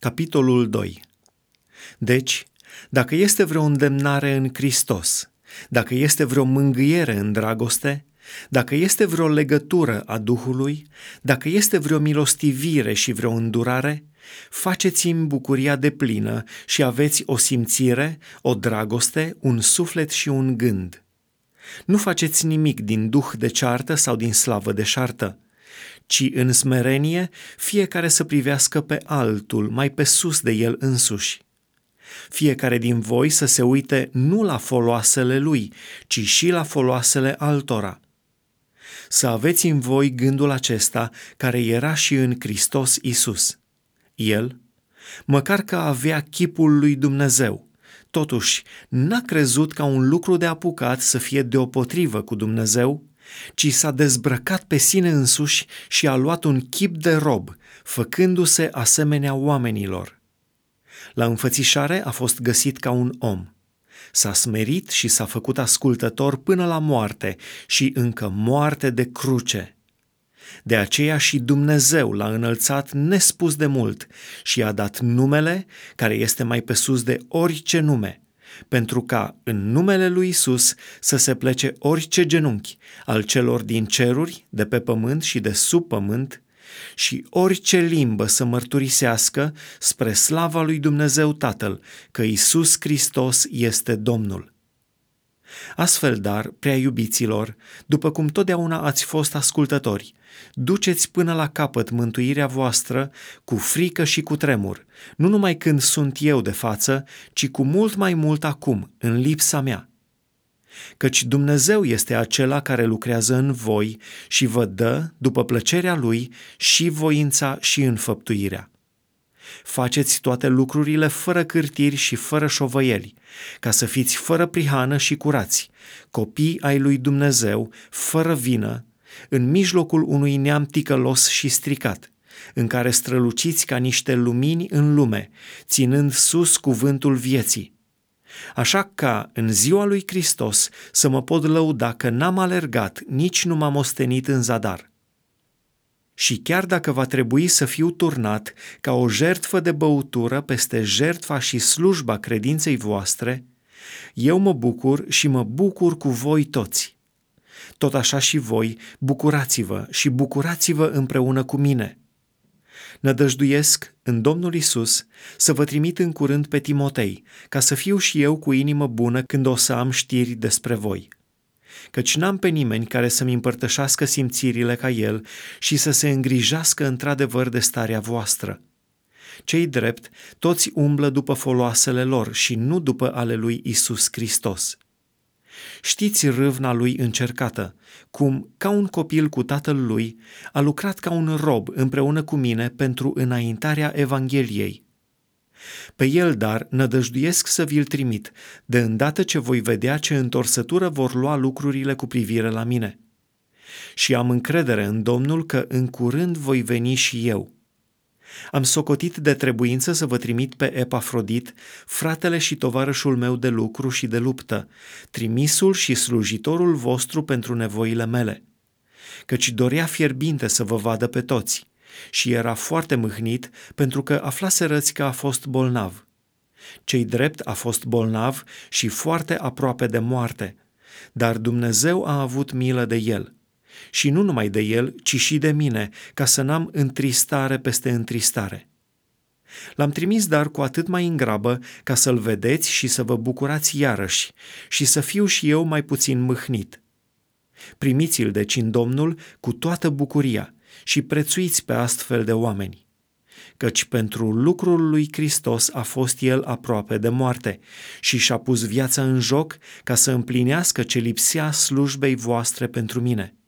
Capitolul 2 Deci, dacă este vreo îndemnare în Hristos, dacă este vreo mângâiere în dragoste, dacă este vreo legătură a Duhului, dacă este vreo milostivire și vreo îndurare, faceți-mi bucuria de plină și aveți o simțire, o dragoste, un suflet și un gând. Nu faceți nimic din duh de ceartă sau din slavă de șartă, ci în smerenie fiecare să privească pe altul mai pe sus de el însuși. Fiecare din voi să se uite nu la foloasele lui, ci și la foloasele altora. Să aveți în voi gândul acesta care era și în Hristos Isus. El, măcar că avea chipul lui Dumnezeu, totuși n-a crezut ca un lucru de apucat să fie deopotrivă cu Dumnezeu, ci s-a dezbrăcat pe sine însuși și a luat un chip de rob, făcându-se asemenea oamenilor. La înfățișare a fost găsit ca un om. S-a smerit și s-a făcut ascultător până la moarte și încă moarte de cruce. De aceea și Dumnezeu l-a înălțat nespus de mult și a dat numele care este mai pe sus de orice nume, pentru ca în numele lui Isus să se plece orice genunchi al celor din ceruri, de pe pământ și de sub pământ, și orice limbă să mărturisească spre slava lui Dumnezeu Tatăl că Isus Hristos este Domnul. Astfel, dar, prea iubiților, după cum totdeauna ați fost ascultători, duceți până la capăt mântuirea voastră cu frică și cu tremur, nu numai când sunt eu de față, ci cu mult mai mult acum, în lipsa mea. Căci Dumnezeu este acela care lucrează în voi și vă dă, după plăcerea Lui, și voința și înfăptuirea. Faceți toate lucrurile fără cârtiri și fără șovăieli, ca să fiți fără prihană și curați, copii ai lui Dumnezeu, fără vină, în mijlocul unui neam ticălos și stricat, în care străluciți ca niște lumini în lume, ținând sus cuvântul vieții. Așa ca în ziua lui Hristos să mă pot lăuda că n-am alergat, nici nu m-am ostenit în zadar și chiar dacă va trebui să fiu turnat ca o jertfă de băutură peste jertfa și slujba credinței voastre, eu mă bucur și mă bucur cu voi toți. Tot așa și voi, bucurați-vă și bucurați-vă împreună cu mine. Nădăjduiesc în Domnul Isus să vă trimit în curând pe Timotei, ca să fiu și eu cu inimă bună când o să am știri despre voi căci n-am pe nimeni care să-mi împărtășească simțirile ca el și să se îngrijească într-adevăr de starea voastră. Cei drept, toți umblă după foloasele lor și nu după ale lui Isus Hristos. Știți râvna lui încercată, cum, ca un copil cu tatăl lui, a lucrat ca un rob împreună cu mine pentru înaintarea Evangheliei. Pe el, dar, nădăjduiesc să vi-l trimit, de îndată ce voi vedea ce întorsătură vor lua lucrurile cu privire la mine. Și am încredere în Domnul că în curând voi veni și eu. Am socotit de trebuință să vă trimit pe Epafrodit, fratele și tovarășul meu de lucru și de luptă, trimisul și slujitorul vostru pentru nevoile mele, căci dorea fierbinte să vă vadă pe toți și era foarte mâhnit pentru că aflase răți că a fost bolnav. Cei drept a fost bolnav și foarte aproape de moarte, dar Dumnezeu a avut milă de el. Și nu numai de el, ci și de mine, ca să n-am întristare peste întristare. L-am trimis dar cu atât mai în grabă ca să-l vedeți și să vă bucurați iarăși și să fiu și eu mai puțin mâhnit. Primiți-l deci în Domnul cu toată bucuria, și prețuiți pe astfel de oameni, căci pentru lucrul lui Hristos a fost el aproape de moarte și și-a pus viața în joc ca să împlinească ce lipsea slujbei voastre pentru mine.